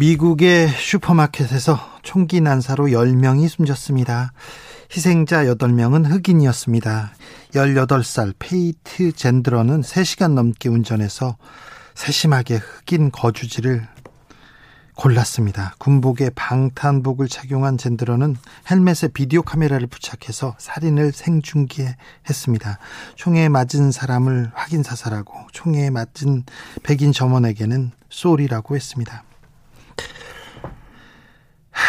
미국의 슈퍼마켓에서 총기 난사로 10명이 숨졌습니다. 희생자 8명은 흑인이었습니다. 18살 페이튼 젠드런은 3시간 넘게 운전해서 세심하게 흑인 거주지를 골랐습니다. 군복에 방탄복을 착용한 젠드런은 헬멧에 비디오 카메라를 부착해서 살인을 생중계했습니다. 총에 맞은 사람을 확인 사살하고 총에 맞은 백인 점원에게는 쏘리라고 했습니다.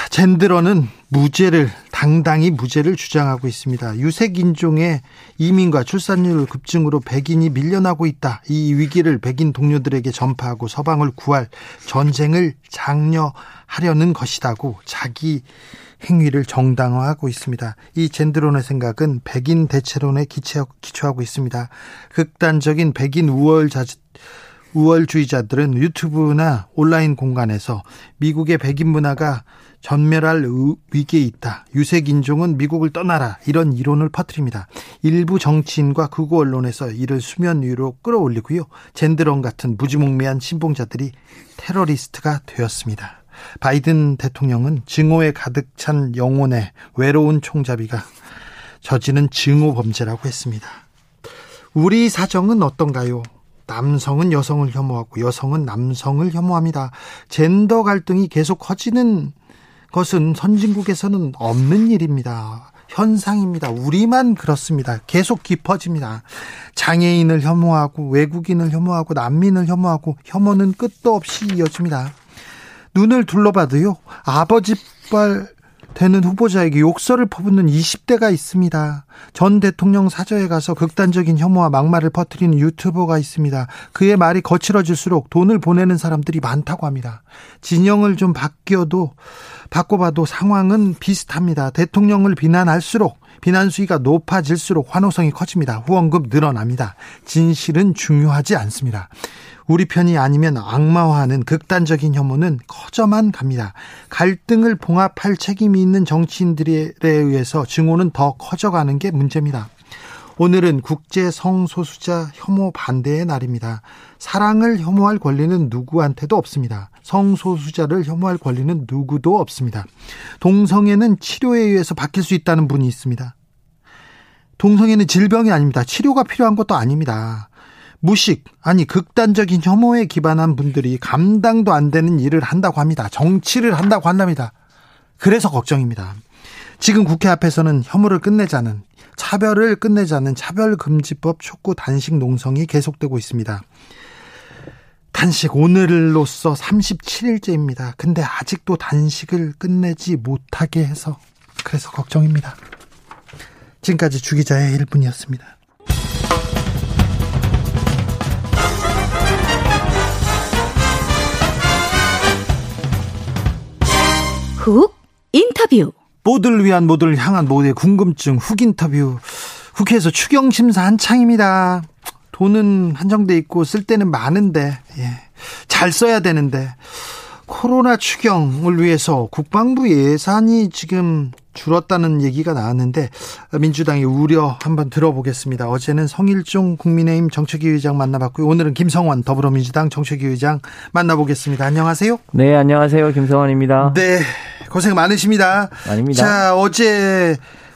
젠드러는 무죄를 당당히 무죄를 주장하고 있습니다. 유색 인종의 이민과 출산율 급증으로 백인이 밀려나고 있다. 이 위기를 백인 동료들에게 전파하고 서방을 구할 전쟁을 장려하려는 것이다고 자기 행위를 정당화하고 있습니다. 이 젠드론의 생각은 백인 대체론에 기초하고 있습니다. 극단적인 백인 우월 자 우월주의자들은 유튜브나 온라인 공간에서 미국의 백인 문화가 전멸할 위기에 있다. 유색인종은 미국을 떠나라. 이런 이론을 퍼뜨립니다. 일부 정치인과 극우 언론에서 이를 수면 위로 끌어올리고요. 젠드런 같은 무지몽매한 신봉자들이 테러리스트가 되었습니다. 바이든 대통령은 증오에 가득 찬 영혼의 외로운 총잡이가 저지른 증오 범죄라고 했습니다. 우리 사정은 어떤가요? 남성은 여성을 혐오하고 여성은 남성을 혐오합니다. 젠더 갈등이 계속 커지는 것은 선진국에서는 없는 일입니다. 현상입니다. 우리만 그렇습니다. 계속 깊어집니다. 장애인을 혐오하고 외국인을 혐오하고 난민을 혐오하고 혐오는 끝도 없이 이어집니다. 눈을 둘러봐도요. 아버지뻘 되는 후보자에게 욕설을 퍼붓는 20대가 있습니다. 전 대통령 사저에 가서 극단적인 혐오와 막말을 퍼뜨리는 유튜버가 있습니다. 그의 말이 거칠어질수록 돈을 보내는 사람들이 많다고 합니다. 진영을 좀 바뀌어도 바꿔봐도 상황은 비슷합니다. 대통령을 비난할수록 비난 수위가 높아질수록 환호성이 커집니다. 후원금 늘어납니다. 진실은 중요하지 않습니다. 우리 편이 아니면 악마화하는 극단적인 혐오는 커져만 갑니다. 갈등을 봉합할 책임이 있는 정치인들에 의해서 증오는 더 커져가는 게 문제입니다. 오늘은 국제 성소수자 혐오 반대의 날입니다. 사랑을 혐오할 권리는 누구한테도 없습니다. 성소수자를 혐오할 권리는 누구도 없습니다. 동성애는 치료에 의해서 바뀔 수 있다는 분이 있습니다. 동성애는 질병이 아닙니다. 치료가 필요한 것도 아닙니다. 무식, 아니 극단적인 혐오에 기반한 분들이 감당도 안 되는 일을 한다고 합니다. 정치를 한다고 한답니다. 그래서 걱정입니다. 지금 국회 앞에서는 혐오를 끝내자는 차별을 끝내자는 차별금지법 촉구 단식 농성이 계속되고 있습니다. 단식 오늘로써 37일째입니다. 근데 아직도 단식을 끝내지 못하게 해서 그래서 걱정입니다. 지금까지 주기자의 1분이었습니다. 훅 인터뷰 모두를 위한 모두를 향한 모두의 궁금증 훅 인터뷰 국회에서 추경 심사 한창입니다. 돈은 한정돼 있고 쓸 때는 많은데 예. 잘 써야 되는데 코로나 추경을 위해서 국방부 예산이 지금 줄었다는 얘기가 나왔는데 민주당의 우려 한번 들어보겠습니다. 어제는 성일종 국민의힘 정책위 의장 만나봤고요. 오늘은 김성원 더불어민주당 정책위 의장 만나보겠습니다. 안녕하세요. 네, 안녕하세요. 김성원입니다. 네, 고생 많으십니다. 아닙니다. 자, 어제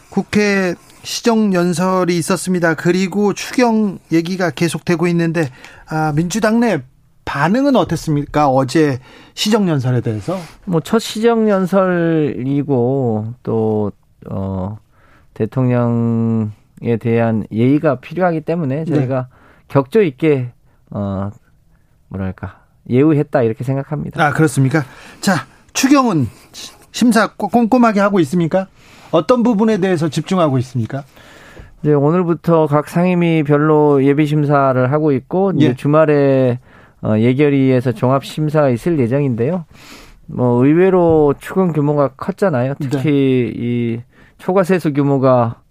국회 시정 연설이 있었습니다. 그리고 추경 얘기가 계속되고 있는데 아, 민주당 내 반응은 어땠습니까? 어제 시정연설에 대해서? 뭐 첫 시정연설이고 또 어, 대통령에 대한 예의가 필요하기 때문에 저희가 네. 격조 있게 어, 뭐랄까 예우했다 이렇게 생각합니다. 아 그렇습니까? 자 추경은 심사 꼼꼼하게 하고 있습니까? 어떤 부분에 대해서 집중하고 있습니까? 이제 오늘부터 각 상임위 별로 예비 심사를 하고 있고 이제 예. 주말에 어, 예결위에서 종합 심사가 있을 예정인데요. 뭐 의외로 추경 규모가 컸잖아요. 특히 네. 이 초과 세수 규모가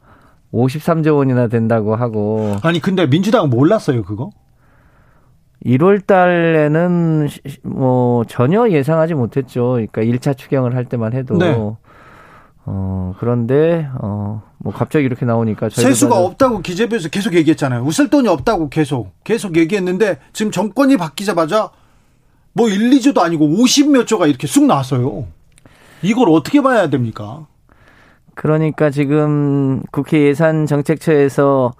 53조 원이나 된다고 하고. 아니 근데 민주당은 몰랐어요 그거? 1월 달에는 뭐 전혀 예상하지 못했죠. 그러니까 1차 추경을 할 때만 해도 네. 어 그런데 어 뭐 갑자기 이렇게 나오니까 세수가 없다고 기재부에서 계속 얘기했잖아요. 웃을 돈이 없다고 계속 계속 얘기했는데 지금 정권이 바뀌자마자 뭐 1, 2조도 아니고 50몇 조가 이렇게 쑥 나왔어요. 이걸 어떻게 봐야 됩니까? 그러니까 지금 국회 예산정책처에서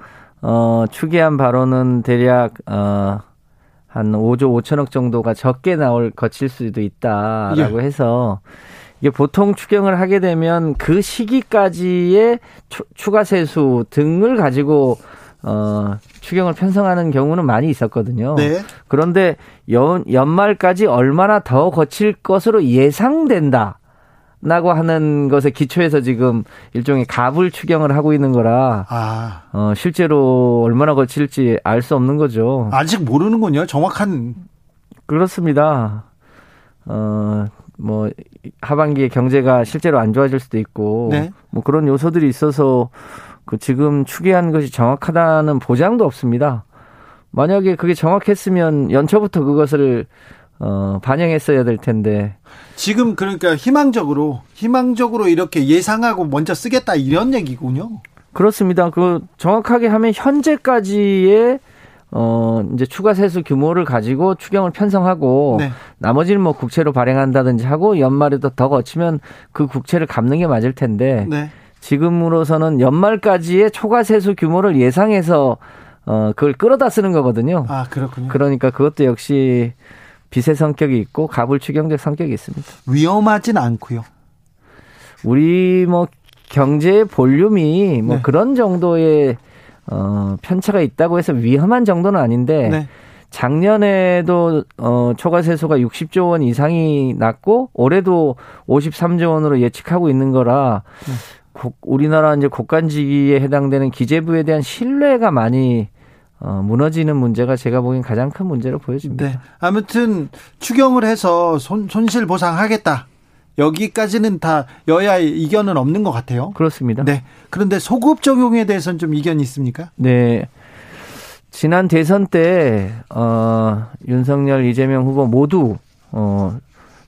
어 추계한 바로는 대략 어 한 5조 5천억 정도가 적게 나올 거칠 수도 있다라고 예. 해서 이게 보통 추경을 하게 되면 그 시기까지의 추가 세수 등을 가지고 어, 추경을 편성하는 경우는 많이 있었거든요. 네. 그런데 연, 연말까지 얼마나 더 거칠 것으로 예상된다. 라고 하는 것에 기초해서 지금 일종의 갑을 추경을 하고 있는 거라 아. 어, 실제로 얼마나 거칠지 알 수 없는 거죠. 아직 모르는군요. 정확한 그렇습니다. 어, 뭐 하반기에 경제가 실제로 안 좋아질 수도 있고 네. 뭐 그런 요소들이 있어서 그 지금 추계한 것이 정확하다는 보장도 없습니다. 만약에 그게 정확했으면 연초부터 그것을 어, 반영했어야 될 텐데. 지금 그러니까 희망적으로 희망적으로 이렇게 예상하고 먼저 쓰겠다 이런 얘기군요. 그렇습니다. 그 정확하게 하면 현재까지의 어 이제 추가 세수 규모를 가지고 추경을 편성하고 네. 나머지는 뭐 국채로 발행한다든지 하고 연말에도 더 거치면 그 국채를 갚는 게 맞을 텐데 네. 지금으로서는 연말까지의 초과 세수 규모를 예상해서 어 그걸 끌어다 쓰는 거거든요. 아 그렇군요. 그러니까 그것도 역시 빚의 성격이 있고 가불 추경적 성격이 있습니다. 위험하진 않고요. 우리 뭐 경제의 볼륨이 뭐 네. 그런 정도의 어 편차가 있다고 해서 위험한 정도는 아닌데 네. 작년에도 어 초과 세수가 60조 원 이상이 났고 올해도 53조 원으로 예측하고 있는 거라 네. 우리나라 이제 국간지기에 해당되는 기재부에 대한 신뢰가 많이 어, 무너지는 문제가 제가 보기엔 가장 큰 문제로 보여집니다. 네. 아무튼 추경을 해서 손, 손실 보상하겠다. 여기까지는 다 여야의 이견은 없는 것 같아요. 그렇습니다. 네. 그런데 소급 적용에 대해서는 좀 이견이 있습니까? 네. 지난 대선 때, 어, 윤석열, 이재명 후보 모두, 어,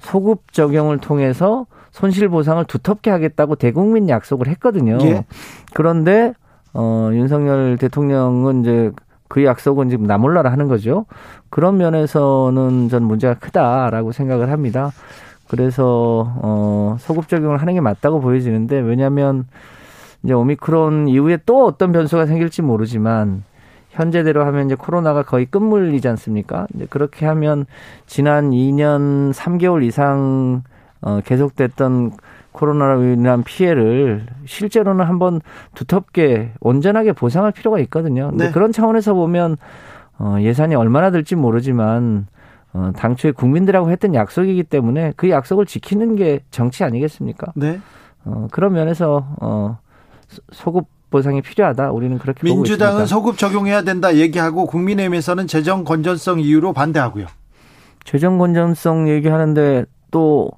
소급 적용을 통해서 손실 보상을 두텁게 하겠다고 대국민 약속을 했거든요. 예. 그런데, 어, 윤석열 대통령은 이제 그 약속은 지금 나몰라라 하는 거죠. 그런 면에서는 전 문제가 크다라고 생각을 합니다. 그래서 어 소급 적용을 하는 게 맞다고 보여지는데 왜냐하면 이제 오미크론 이후에 또 어떤 변수가 생길지 모르지만 현재대로 하면 이제 코로나가 거의 끝물리지 않습니까? 이제 그렇게 하면 지난 2년 3개월 이상 어 계속됐던 코로나로 인한 피해를 실제로는 한번 두텁게 온전하게 보상할 필요가 있거든요. 네. 그런 차원에서 보면 어, 예산이 얼마나 들지 모르지만 어, 당초에 국민들하고 했던 약속이기 때문에 그 약속을 지키는 게 정치 아니겠습니까? 네. 어, 그런 면에서 어, 소급 보상이 필요하다. 우리는 그렇게 민주당은 소급 적용해야 된다 얘기하고 국민의힘에서는 재정 건전성 이유로 반대하고요. 재정 건전성 얘기하는데 또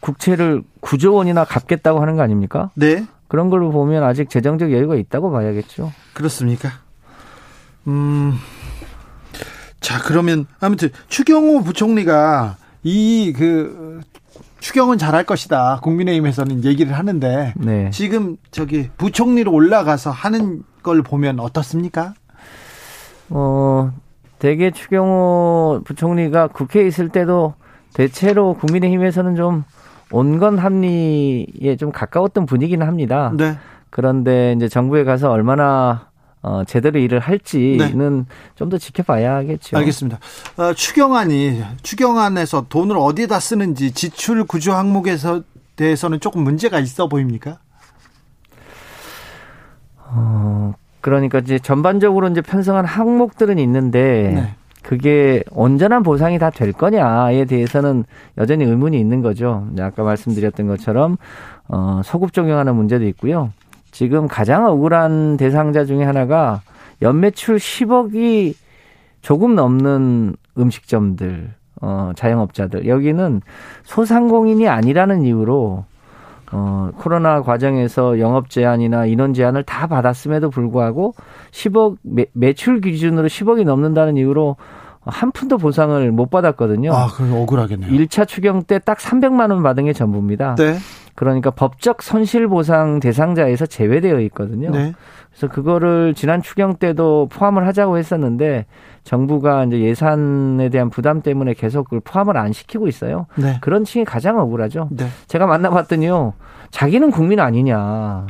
국채를 9조 원이나 갚겠다고 하는 거 아닙니까? 네. 그런 걸로 보면 아직 재정적 여유가 있다고 봐야겠죠. 그렇습니까? 음. 자, 그러면 아무튼 추경호 부총리가 이 그 추경은 잘할 것이다. 국민의힘에서는 얘기를 하는데 네. 지금 저기 부총리로 올라가서 하는 걸 보면 어떻습니까? 어, 대개 추경호 부총리가 국회에 있을 때도 대체로 국민의힘에서는 좀 온건 합리에 좀 가까웠던 분위기는 합니다. 네. 그런데 이제 정부에 가서 얼마나 어, 제대로 일을 할지는 네. 좀더 지켜봐야겠죠. 알겠습니다. 어, 추경안이 추경안에서 돈을 어디다 쓰는지 지출 구조 항목에서 대해서는 조금 문제가 있어 보입니까? 어, 그러니까 이제 전반적으로 이제 편성한 항목들은 있는데 네. 그게 온전한 보상이 다 될 거냐에 대해서는 여전히 의문이 있는 거죠. 아까 말씀드렸던 것처럼 어, 소급 적용하는 문제도 있고요. 지금 가장 억울한 대상자 중에 하나가 연매출 10억이 조금 넘는 음식점들, 어, 자영업자들. 여기는 소상공인이 아니라는 이유로 어, 코로나 과정에서 영업 제한이나 인원 제한을 다 받았음에도 불구하고 10억 매, 매출 기준으로 10억이 넘는다는 이유로 한 푼도 보상을 못 받았거든요. 아, 그럼 억울하겠네요. 1차 추경 때 딱 300만 원 받은 게 전부입니다. 네. 그러니까 법적 손실 보상 대상자에서 제외되어 있거든요. 네. 그래서 그거를 지난 추경 때도 포함을 하자고 했었는데 정부가 이제 예산에 대한 부담 때문에 계속 그걸 포함을 안 시키고 있어요. 네. 그런 층이 가장 억울하죠. 네. 제가 만나봤더니요. 자기는 국민 아니냐.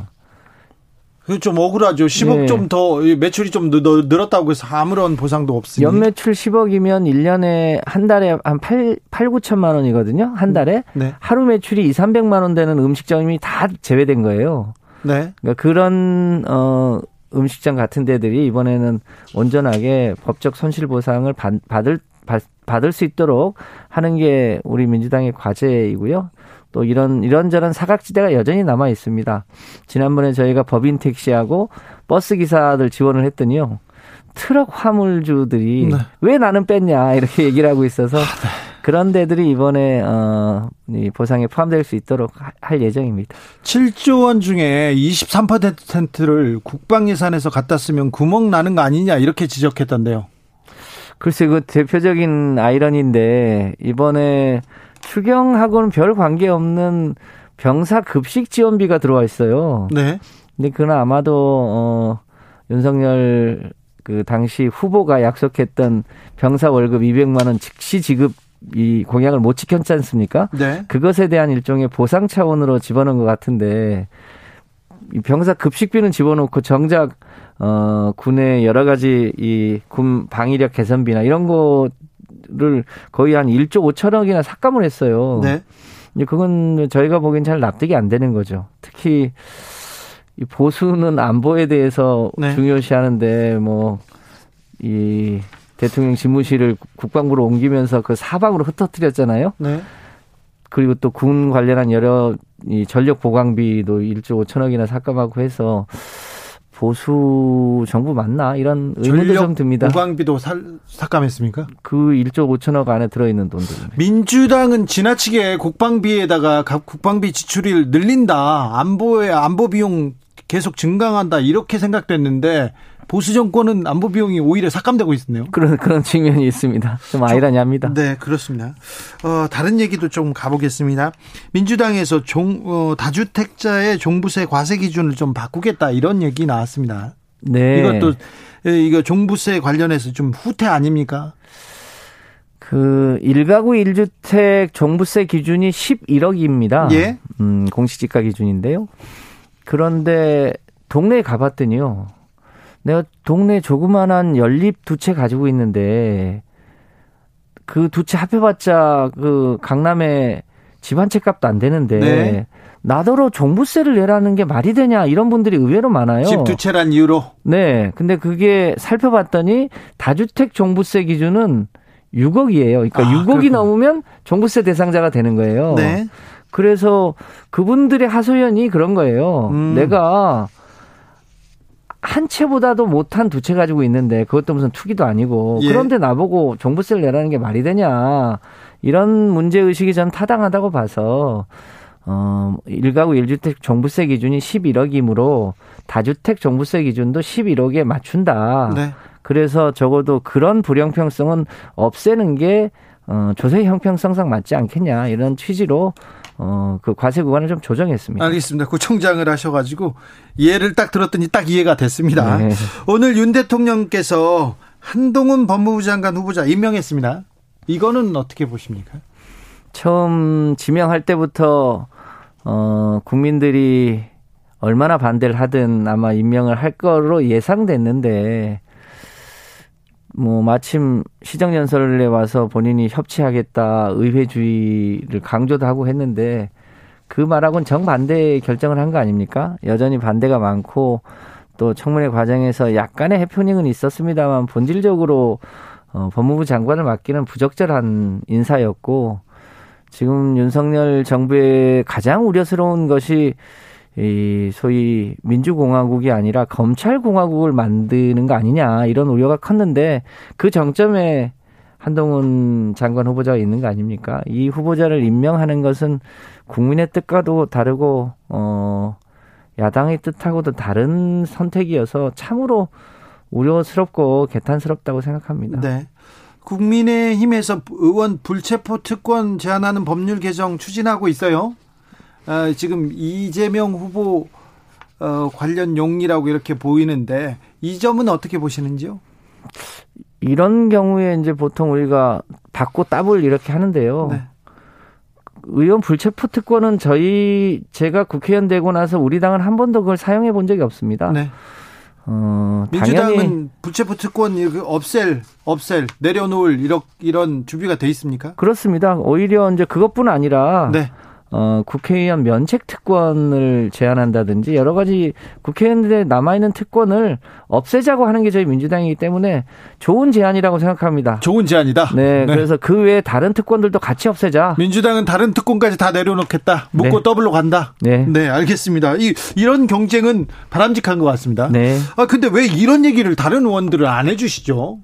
그좀 억울하죠. 10억 네. 좀더 매출이 좀 늘- 늘었다고 해서 아무런 보상도 없으니. 연매출 10억이면 1년에 한 달에 한 8, 8 9천만 원이거든요. 한 달에. 네. 하루 매출이 2, 300만 원 되는 음식점이 다 제외된 거예요. 네. 그러니까 그런 어 음식점 같은 데들이 이번에는 온전하게 법적 손실 보상을 받, 받을 받, 받을 수 있도록 하는 게 우리 민주당의 과제이고요. 또 이런 이런저런 사각지대가 여전히 남아 있습니다. 지난번에 저희가 법인 택시하고 버스 기사들 지원을 했더니요. 트럭 화물주들이 네. 왜 나는 뺐냐 이렇게 얘기를 하고 있어서 그런 데들이 이번에 어, 이 보상에 포함될 수 있도록 하- 할 예정입니다. 7조 원 중에 23%를 국방 예산에서 갖다 쓰면 구멍 나는 거 아니냐 이렇게 지적했던데요. 글쎄 그 대표적인 아이러니인데 이번에 추경하고는 별 관계 없는 병사 급식 지원비가 들어와 있어요. 네. 근데 그는 아마도 어 윤석열 그 당시 후보가 약속했던 병사 월급 200만 원 즉시 지급 이 공약을 못 지켰지 않습니까? 네. 그것에 대한 일종의 보상 차원으로 집어넣은 것 같은데 이 병사 급식비는 집어넣고 정작 어 군의 여러 가지 이 군 방위력 개선비나 이런 거 를 거의 한 1조 5천억이나 삭감을 했어요. 네. 이제 그건 저희가 보기엔 잘 납득이 안 되는 거죠. 특히 이 보수는 안보에 대해서 네. 중요시하는데 뭐 이 대통령 집무실을 국방부로 옮기면서 그 사방으로 흩어뜨렸잖아요. 네. 그리고 또 군 관련한 여러 이 전력 보강비도 1조 5천억이나 삭감하고 해서 보수 정부 맞나 이런 의문도 좀 듭니다. 보강비도 살, 삭감했습니까? 그 1조 5천억 안에 들어있는 돈들입니다. 민주당은 지나치게 국방비에다가 각 국방비 지출을 늘린다. 안보에 안보 비용 계속 증강한다. 이렇게 생각됐는데 보수 정권은 안보 비용이 오히려 삭감되고 있네요. 그런 그런 측면이 있습니다. 좀 아이러니합니다. 네, 그렇습니다. 어, 다른 얘기도 좀 가보겠습니다. 민주당에서 종, 어, 다주택자의 종부세 과세 기준을 좀 바꾸겠다 이런 얘기 나왔습니다. 네. 이것도 에, 이거 종부세 관련해서 좀 후퇴 아닙니까? 그 1가구 1주택 종부세 기준이 11억입니다. 예. 음, 공시지가 기준인데요. 그런데 동네에 가봤더니요. 내가 동네 조그만한 연립 두 채 가지고 있는데 그 두 채 합해봤자 그 강남에 집 한 채 값도 안 되는데 네. 나더러 종부세를 내라는 게 말이 되냐 이런 분들이 의외로 많아요. 집 두 채란 이유로 네. 근데 그게 살펴봤더니 다주택 종부세 기준은 6억이에요. 그러니까 아, 6억이 그렇구나. 넘으면 종부세 대상자가 되는 거예요. 네. 그래서 그분들의 하소연이 그런 거예요. 음. 내가 한 채보다도 못한 두 채 가지고 있는데 그것도 무슨 투기도 아니고 예. 그런데 나보고 종부세를 내라는 게 말이 되냐 이런 문제 의식이 전 타당하다고 봐서 어 1가구 1주택 종부세 기준이 11억이므로 다주택 종부세 기준도 11억에 맞춘다. 네. 그래서 적어도 그런 불형평성은 없애는 게 어, 조세 형평성상 맞지 않겠냐 이런 취지로 어, 그 과세 구간을 좀 조정했습니다. 알겠습니다. 구청장을 하셔가지고 예를 딱 들었더니 딱 이해가 됐습니다. 네. 오늘 윤 대통령께서 한동훈 법무부 장관 후보자 임명했습니다. 이거는 어떻게 보십니까? 처음 지명할 때부터 어, 국민들이 얼마나 반대를 하든 아마 임명을 할 거로 예상됐는데 뭐 마침 시정 연설에 와서 본인이 협치하겠다 의회주의를 강조도 하고 했는데 그 말하고는 정반대 결정을 한 거 아닙니까? 여전히 반대가 많고 또 청문회 과정에서 약간의 해프닝은 있었습니다만 본질적으로 어, 법무부 장관을 맡기는 부적절한 인사였고 지금 윤석열 정부의 가장 우려스러운 것이 이 소위 민주공화국이 아니라 검찰공화국을 만드는 거 아니냐 이런 우려가 컸는데 그 정점에 한동훈 장관 후보자가 있는 거 아닙니까? 이 후보자를 임명하는 것은 국민의 뜻과도 다르고 어 야당의 뜻하고도 다른 선택이어서 참으로 우려스럽고 개탄스럽다고 생각합니다. 네. 국민의힘에서 의원 불체포 특권 제한하는 법률 개정 추진하고 있어요. 아, 지금 이재명 후보 어, 관련 용이라고 이렇게 보이는데 이 점은 어떻게 보시는지요? 이런 경우에 이제 보통 우리가 받고 따블 이렇게 하는데요. 네. 의원 불체포 특권은 저희 제가 국회의원 되고 나서 우리 당은 한 번도 그걸 사용해 본 적이 없습니다. 네. 어, 민주당은 불체포 특권 없앨 없앨 내려놓을 이런 이런 준비가 돼 있습니까? 그렇습니다. 오히려 이제 그것뿐 아니라 네. 어, 국회의원 면책 특권을 제한한다든지 여러 가지 국회의원들의 남아있는 특권을 없애자고 하는 게 저희 민주당이기 때문에 좋은 제안이라고 생각합니다. 좋은 제안이다? 네, 네. 그래서 그 외에 다른 특권들도 같이 없애자. 민주당은 다른 특권까지 다 내려놓겠다. 묻고 네. 더블로 간다. 네. 네, 알겠습니다. 이, 이런 경쟁은 바람직한 것 같습니다. 네. 아, 근데 왜 이런 얘기를 다른 의원들은 안 해주시죠?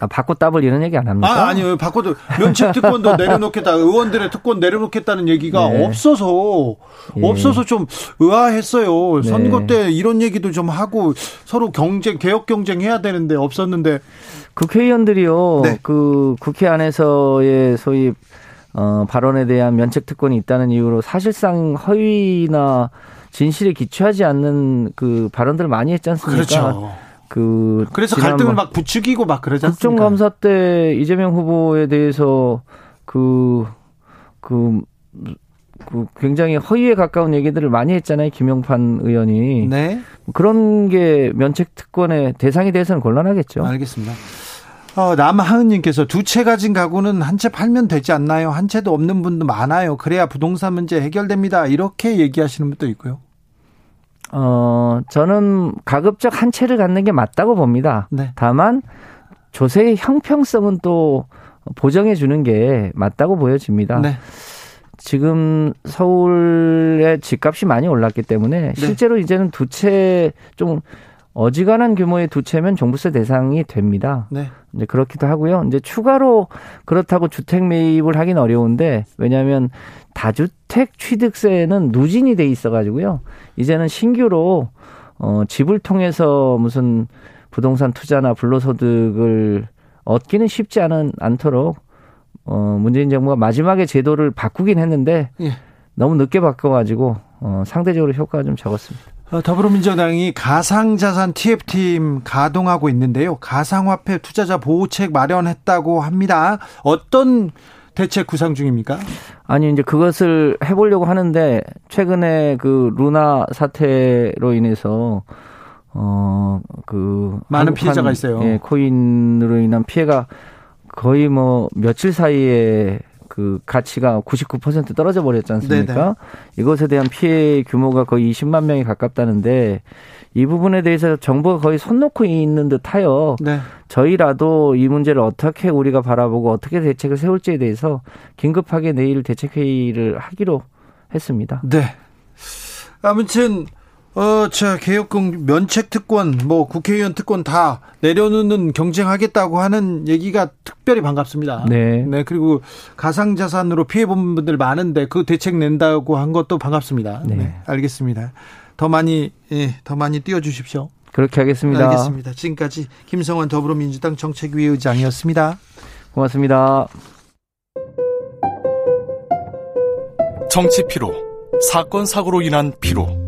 아, 바꿔 따블 이런 얘기 안 합니까? 아, 아니요. 바꿔도 면책 특권도 내려놓겠다. 의원들의 특권 내려놓겠다는 얘기가 네. 없어서 예. 없어서 좀 의아했어요. 네. 선거 때 이런 얘기도 좀 하고 서로 경쟁 개혁 경쟁 해야 되는데 없었는데 국회의원들이요. 네. 그 국회 안에서의 소위 어, 발언에 대한 면책 특권이 있다는 이유로 사실상 허위나 진실에 기초하지 않는 그 발언들을 많이 했지 않습니까? 그렇죠. 그 그래서 갈등을 막 부추기고 막 그러지 않습니까? 국정감사 때 이재명 후보에 대해서 그, 그, 그 굉장히 허위에 가까운 얘기들을 많이 했잖아요. 김영판 의원이. 네. 그런 게 면책 특권의 대상이 돼서는 곤란하겠죠. 알겠습니다. 어, 남하은님께서 두 채 가진 가구는 한 채 팔면 되지 않나요? 한 채도 없는 분도 많아요. 그래야 부동산 문제 해결됩니다. 이렇게 얘기하시는 분도 있고요. 어, 저는 가급적 한 채를 갖는 게 맞다고 봅니다. 네. 다만 조세의 형평성은 또 보정해 주는 게 맞다고 보여집니다. 네. 지금 서울의 집값이 많이 올랐기 때문에 네. 실제로 네. 이제는 두 채 좀 어지간한 규모의 두 채면 종부세 대상이 됩니다. 네. 이제 그렇기도 하고요. 이제 추가로 그렇다고 주택 매입을 하긴 어려운데 왜냐하면 다주택 취득세는 누진이 돼 있어가지고요. 이제는 신규로 어 집을 통해서 무슨 부동산 투자나 불로소득을 얻기는 쉽지 않은 않도록 어 문재인 정부가 마지막에 제도를 바꾸긴 했는데 예. 너무 늦게 바꿔가지고 어 상대적으로 효과가 좀 적었습니다. 어, 더불어민주당이 가상자산 TF팀 가동하고 있는데요. 가상화폐 투자자 보호책 마련했다고 합니다. 어떤 대책 구상 중입니까? 아니 이제 그것을 해보려고 하는데 최근에 그 루나 사태로 인해서 어그 많은 피해자가 있어요. 예, 코인으로 인한 피해가 거의 뭐 며칠 사이에 그 가치가 99% 떨어져 버렸지 않습니까? 네네. 이것에 대한 피해 규모가 거의 20만 명이 가깝다는데 이 부분에 대해서 정부가 거의 손 놓고 있는 듯하여 네. 저희라도 이 문제를 어떻게 우리가 바라보고 어떻게 대책을 세울지에 대해서 긴급하게 내일 대책 회의를 하기로 했습니다. 네. 아무튼 어, 자, 개혁공 면책 특권, 뭐 국회의원 특권 다 내려놓는 경쟁하겠다고 하는 얘기가 특별히 반갑습니다. 네. 네, 그리고 가상 자산으로 피해 본 분들 많은데 그 대책 낸다고 한 것도 반갑습니다. 네. 네 알겠습니다. 더 많이, 예, 더 많이 띄워 주십시오. 그렇게 하겠습니다. 알겠습니다. 지금까지 김성환 더불어민주당 정책위 의장이었습니다. 고맙습니다. 정치 피로, 사건 사고로 인한 피로,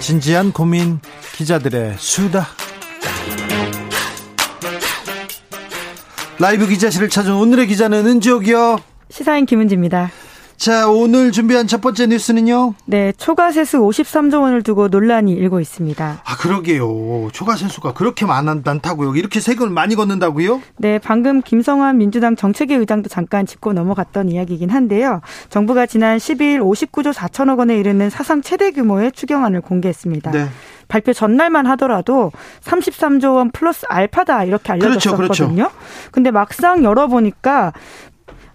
진지한 고민 기자들의 수다. 라이브 기자실을 찾은 오늘의 기자는 은지옥이요. 시사인 김은지입니다. 자, 오늘 준비한 첫 번째 뉴스는요? 네, 초과 세수 53조 원을 두고 논란이 일고 있습니다. 아, 그러게요. 초과 세수가 그렇게 많다고요. 이렇게 세금을 많이 걷는다고요? 네, 방금 김성환 민주당 정책위 의장도 잠깐 짚고 넘어갔던 이야기이긴 한데요. 정부가 지난 12일 59조 4천억 원에 이르는 사상 최대 규모의 추경안을 공개했습니다. 네. 발표 전날만 하더라도 33조 원 플러스 알파다 이렇게 알려졌었거든요. 그렇죠, 그렇죠. 근데 막상 열어보니까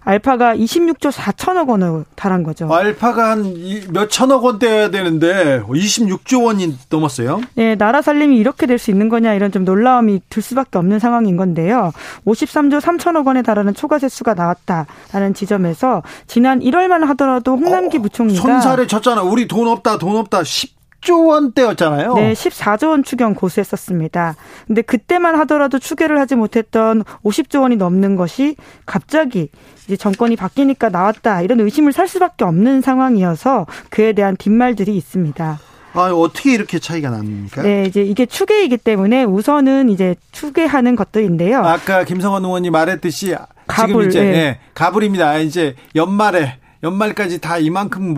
알파가 26조 4천억 원을 달한 거죠. 알파가 한 몇천억 원대여야 되는데 26조 원이 넘었어요. 네, 나라 살림이 이렇게 될 수 있는 거냐 이런 좀 놀라움이 들 수밖에 없는 상황인 건데요. 53조 3천억 원에 달하는 초과세수가 나왔다라는 지점에서 지난 1월만 하더라도 홍남기 어, 부총리가 손살에 쳤잖아. 우리 돈 없다, 돈 없다. 10 14조 원대였잖아요. 네, 14조 원 추경 고수했었습니다. 근데 그때만 하더라도 추계를 하지 못했던 50조 원이 넘는 것이 갑자기 이제 정권이 바뀌니까 나왔다 이런 의심을 살 수밖에 없는 상황이어서 그에 대한 뒷말들이 있습니다. 아, 어떻게 이렇게 차이가 납니까? 네, 이제 이게 추계이기 때문에 우선은 이제 추계하는 것들인데요. 아까 김성원 의원이 말했듯이 가불, 지금 이제 네. 네, 가불입니다. 이제 연말에 연말까지 다 이만큼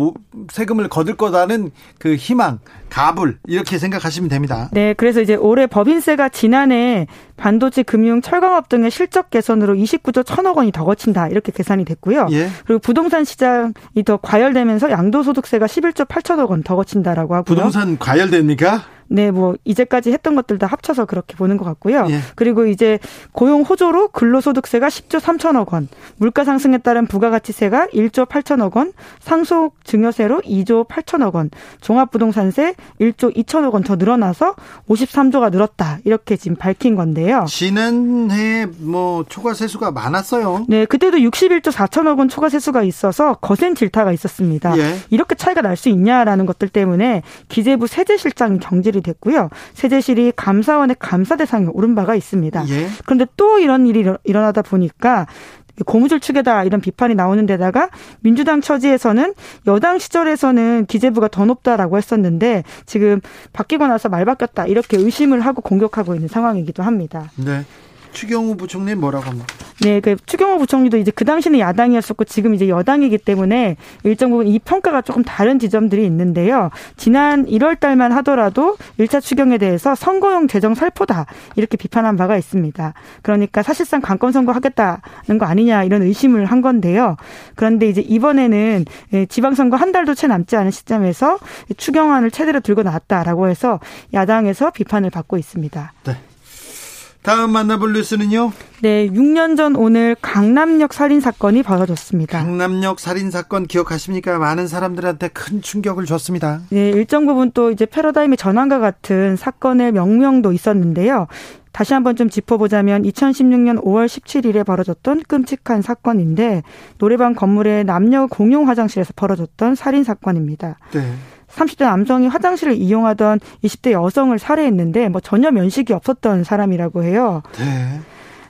세금을 거둘 거다는 그 희망, 가불 이렇게 생각하시면 됩니다. 네, 그래서 이제 올해 법인세가 지난해 반도체, 금융, 철강업 등의 실적 개선으로 29조 1천억 원이 더 거친다 이렇게 계산이 됐고요. 예. 그리고 부동산 시장이 더 과열되면서 양도소득세가 11조 8천억 원 더 거친다라고 하고요. 부동산 과열됩니까? 네, 뭐 이제까지 했던 것들 다 합쳐서 그렇게 보는 것 같고요. 예. 그리고 이제 고용 호조로 근로소득세가 10조 3천억 원, 물가 상승에 따른 부가가치세가 1조 8천억 원, 상속 증여세로 2조 8천억 원, 종합부동산세 1조 2천억 원 더 늘어나서 53조가 늘었다 이렇게 지금 밝힌 건데요. 지난해 뭐 초과 세수가 많았어요. 네, 그때도 61조 4천억 원 초과 세수가 있어서 거센 질타가 있었습니다. 예. 이렇게 차이가 날 수 있냐라는 것들 때문에 기재부 세제실장 경질이 연결이 됐고요. 세제실이 감사원의 감사 대상에 오른 바가 있습니다. 예. 그런데 또 이런 일이 일어나다 보니까 고무줄 축에다 이런 비판이 나오는 데다가 민주당 처지에서는 여당 시절에서는 기재부가 더 높다라고 했었는데 지금 바뀌고 나서 말 바뀌었다 이렇게 의심을 하고 공격하고 있는 상황이기도 합니다. 네. 추경호 부총리 뭐라고 합니까? 네, 그 추경호 부총리도 이제 그 당시는 야당이었었고 지금 이제 여당이기 때문에 일정 부분 이 평가가 조금 다른 지점들이 있는데요. 지난 1월 달만 하더라도 1차 추경에 대해서 선거용 재정 살포다 이렇게 비판한 바가 있습니다. 그러니까 사실상 관건 선거 하겠다는 거 아니냐 이런 의심을 한 건데요. 그런데 이제 이번에는 예, 지방선거 한 달도 채 남지 않은 시점에서 추경안을 최대로 들고 나왔다라고 해서 야당에서 비판을 받고 있습니다. 네. 다음 만나볼 뉴스는요? 네, 6년 전 오늘 강남역 살인 사건이 벌어졌습니다. 강남역 살인 사건 기억하십니까? 많은 사람들한테 큰 충격을 줬습니다. 네, 일정 부분 또 이제 패러다임의 전환과 같은 사건의 명명도 있었는데요. 다시 한번 좀 짚어보자면 2016년 5월 17일에 벌어졌던 끔찍한 사건인데 노래방 건물의 남녀 공용 화장실에서 벌어졌던 살인 사건입니다. 네. 30대 남성이 화장실을 이용하던 20대 여성을 살해했는데 뭐 전혀 면식이 없었던 사람이라고 해요. 네.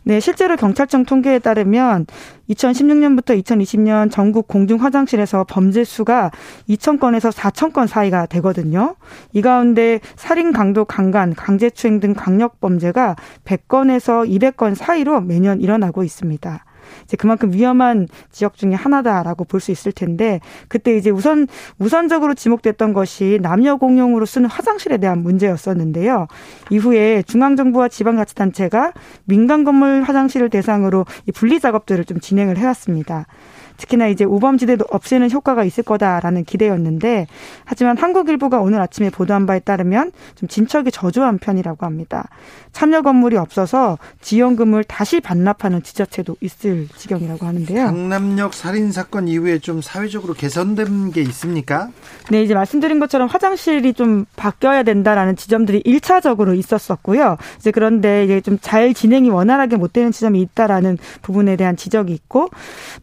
네, 실제로 경찰청 통계에 따르면 2016년부터 2020년 전국 공중 화장실에서 범죄 수가 2,000건에서 4,000건 사이가 되거든요. 이 가운데 살인, 강도, 강간, 강제추행 등 강력 범죄가 100건에서 200건 사이로 매년 일어나고 있습니다. 이제 그만큼 위험한 지역 중에 하나다라고 볼 수 있을 텐데 그때 이제 우선 우선적으로 지목됐던 것이 남녀 공용으로 쓰는 화장실에 대한 문제였었는데요. 이후에 중앙 정부와 지방 자치단체가 민간 건물 화장실을 대상으로 이 분리 작업들을 좀 진행을 해왔습니다. 특히나 이제 우범지대도 없애는 효과가 있을 거다라는 기대였는데 하지만 한국일보가 오늘 아침에 보도한 바에 따르면 좀 진척이 저조한 편이라고 합니다. 참여 건물이 없어서 지원금을 다시 반납하는 지자체도 있을 지경이라고 하는데요. 강남역 살인 사건 이후에 좀 사회적으로 개선된 게 있습니까? 네, 이제 말씀드린 것처럼 화장실이 좀 바뀌어야 된다라는 지점들이 일차적으로 있었었고요. 이제 그런데 이제 좀 잘 진행이 원활하게 못 되는 지점이 있다라는 부분에 대한 지적이 있고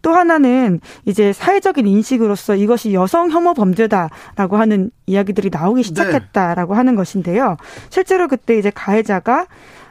또 하나는 이제 사회적인 인식으로서 이것이 여성 혐오 범죄다라고 하는 이야기들이 나오기 네. 시작했다라고 네. 하는 것인데요. 실제로 그때 이제 가해자가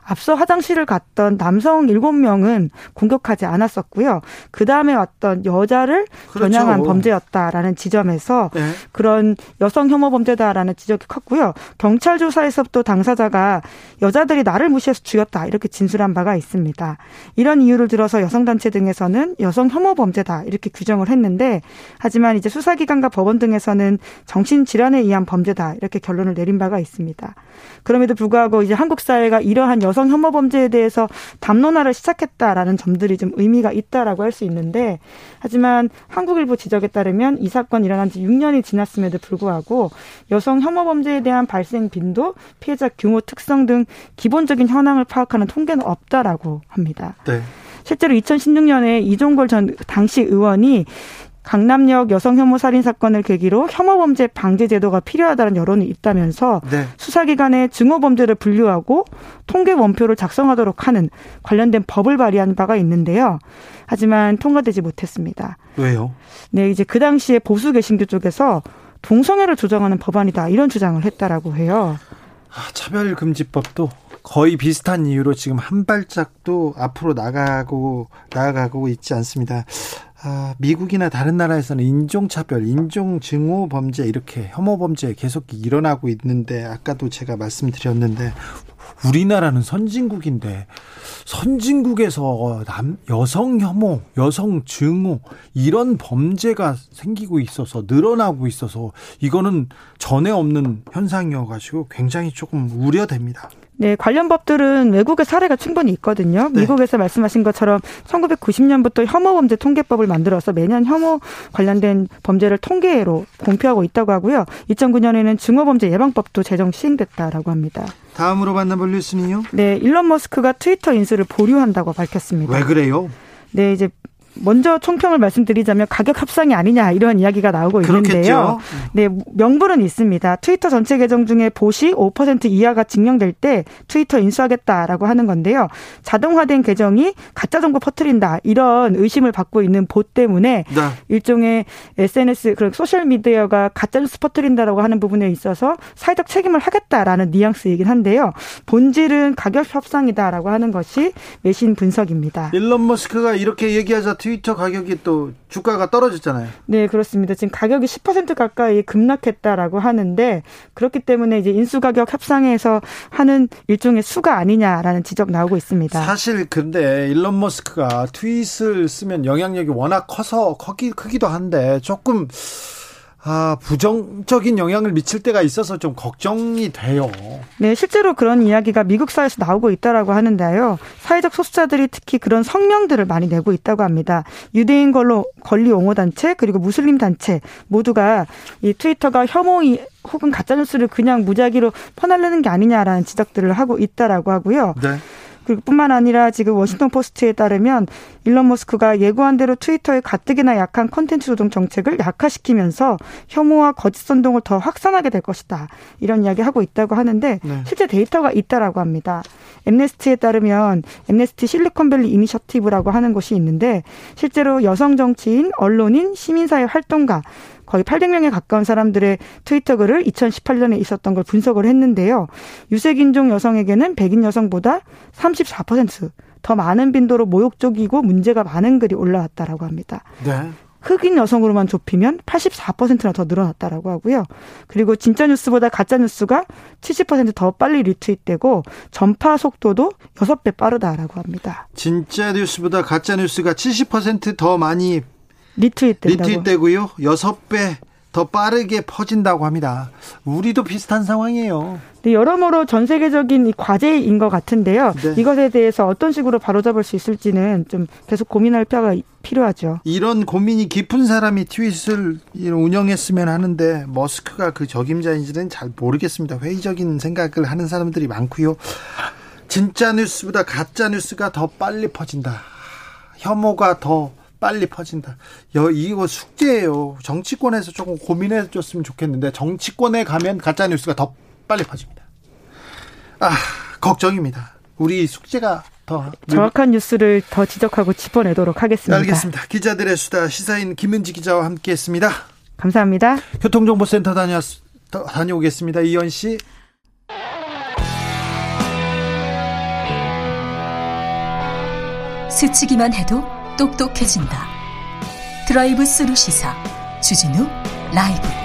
앞서 화장실을 갔던 남성 7명은 공격하지 않았었고요. 그 다음에 왔던 여자를 그렇죠. 겨냥한 범죄였다라는 지점에서 네. 그런 여성 혐오 범죄다라는 지적이 컸고요. 경찰 조사에서 또 당사자가 여자들이 나를 무시해서 죽였다 이렇게 진술한 바가 있습니다. 이런 이유를 들어서 여성단체 등에서는 여성 혐오 범죄다 이렇게 규정을 했는데 하지만 이제 수사기관과 법원 등에서는 정신질환에 의한 범죄다 이렇게 결론을 내린 바가 있습니다. 그럼에도 불구하고 이제 한국 사회가 이러한 여성 혐오 범죄에 대해서 담론화를 시작했다라는 점들이 좀 의미가 있다라고 할 수 있는데 하지만 한국일보 지적에 따르면 이 사건 일어난 지 6년이 지났음에도 불구하고 여성 혐오 범죄에 대한 발생 빈도, 피해자 규모, 특성 등 기본적인 현황을 파악하는 통계는 없다라고 합니다. 네. 실제로 2016년에 이종걸 전 당시 의원이 강남역 여성 혐오 살인 사건을 계기로 혐오 범죄 방지 제도가 필요하다는 여론이 있다면서 네. 수사기관에 증오 범죄를 분류하고 통계 원표를 작성하도록 하는 관련된 법을 발의한 바가 있는데요. 하지만 통과되지 못했습니다. 왜요? 네, 이제 그 당시에 보수 개신교 쪽에서 동성애를 조정하는 법안이다 이런 주장을 했다라고 해요. 아, 차별금지법도 거의 비슷한 이유로 지금 한 발짝도 앞으로 나가고 나아가고 있지 않습니다. 아, 미국이나 다른 나라에서는 인종차별, 인종증오 범죄 이렇게 혐오 범죄 계속 일어나고 있는데 아까도 제가 말씀드렸는데 우리나라는 선진국인데 선진국에서 남 여성 혐오, 여성 증오 이런 범죄가 생기고 있어서 늘어나고 있어서 이거는 전에 없는 현상이어 가지고 굉장히 조금 우려됩니다. 네, 관련 법들은 외국의 사례가 충분히 있거든요. 네. 미국에서 말씀하신 것처럼 1990년부터 혐오범죄 통계법을 만들어서 매년 혐오 관련된 범죄를 통계로 공표하고 있다고 하고요. 2009년에는 증오범죄 예방법도 제정 시행됐다라고 합니다. 다음으로 만나볼 뉴스는요? 네, 일론 머스크가 트위터 인수를 보류한다고 밝혔습니다. 왜 그래요? 네, 이제 먼저 총평을 말씀드리자면 가격 협상이 아니냐 이런 이야기가 나오고 있는데요. 그렇겠죠. 네, 명분은 있습니다. 트위터 전체 계정 중에 봇이 5% 이하가 증명될 때 트위터 인수하겠다라고 하는 건데요. 자동화된 계정이 가짜 정보 퍼뜨린다 이런 의심을 받고 있는 봇 때문에 네. 일종의 SNS 그런 소셜 미디어가 가짜 뉴스 퍼뜨린다라고 하는 부분에 있어서 사회적 책임을 하겠다라는 뉘앙스이긴 한데요. 본질은 가격 협상이다라고 하는 것이 외신 분석입니다. 일론 머스크가 이렇게 얘기하자 트위터 가격이 또 주가가 떨어졌잖아요. 네, 그렇습니다. 지금 가격이 10% 가까이 급락했다라고 하는데 그렇기 때문에 이제 인수 가격 협상에서 하는 일종의 수가 아니냐라는 지적 나오고 있습니다. 사실 근데 일론 머스크가 트윗을 쓰면 영향력이 워낙 커서 크기, 크기도 한데 조금 아, 부정적인 영향을 미칠 때가 있어서 좀 걱정이 돼요. 네, 실제로 그런 이야기가 미국 사회에서 나오고 있다라고 하는데요. 사회적 소수자들이 특히 그런 성명들을 많이 내고 있다고 합니다. 유대인 걸로 권리 옹호 단체 그리고 무슬림 단체 모두가 이 트위터가 혐오 혹은 가짜 뉴스를 그냥 무작위로 퍼날르는 게 아니냐라는 지적들을 하고 있다라고 하고요. 네. 그리고 뿐만 아니라 지금 워싱턴 포스트에 따르면 일론 머스크가 예고한 대로 트위터의 가뜩이나 약한 콘텐츠 조정 정책을 약화시키면서 혐오와 거짓 선동을 더 확산하게 될 것이다. 이런 이야기 하고 있다고 하는데 네. 실제 데이터가 있다라고 합니다. 엠네스티에 따르면 엠네스티 실리콘밸리 이니셔티브라고 하는 곳이 있는데 실제로 여성 정치인, 언론인, 시민사회 활동가 거의 800명에 가까운 사람들의 트위터 글을 2018년에 있었던 걸 분석을 했는데요. 유색인종 여성에게는 백인 여성보다 34%더 많은 빈도로 모욕적이고 문제가 많은 글이 올라왔다라고 합니다. 네. 흑인 여성으로만 좁히면 84%나 더 늘어났다라고 하고요. 그리고 진짜 뉴스보다 가짜 뉴스가 70%더 빨리 리트윗되고 전파 속도도 6배 빠르다라고 합니다. 진짜 뉴스보다 가짜 뉴스가 70%더 많이 리트윗 된다고. 리트윗 되고요. 6배 더 빠르게 퍼진다고 합니다. 우리도 비슷한 상황이에요. 네, 여러모로 전 세계적인 과제인 것 같은데요. 네. 이것에 대해서 어떤 식으로 바로잡을 수 있을지는 좀 계속 고민할 필요가 필요하죠. 이런 고민이 깊은 사람이 트윗을 운영했으면 하는데 머스크가 그 적임자인지는 잘 모르겠습니다. 회의적인 생각을 하는 사람들이 많고요. 진짜 뉴스보다 가짜 뉴스가 더 빨리 퍼진다. 혐오가 더 빨리 퍼진다. 여, 이거 숙제예요. 정치권에서 조금 고민해 줬으면 좋겠는데 정치권에 가면 가짜 뉴스가 더 빨리 퍼집니다. 아, 걱정입니다. 우리 숙제가 더 정확한 뉴스를 더 지적하고 짚어내도록 하겠습니다. 알겠습니다. 기자들의 수다 시사인 김은지 기자와 함께했습니다. 감사합니다. 교통정보센터 다녀 다녀오겠습니다. 이현 씨. 스치기만 해도 똑똑해진다. 드라이브 스루 시사 주진우 라이브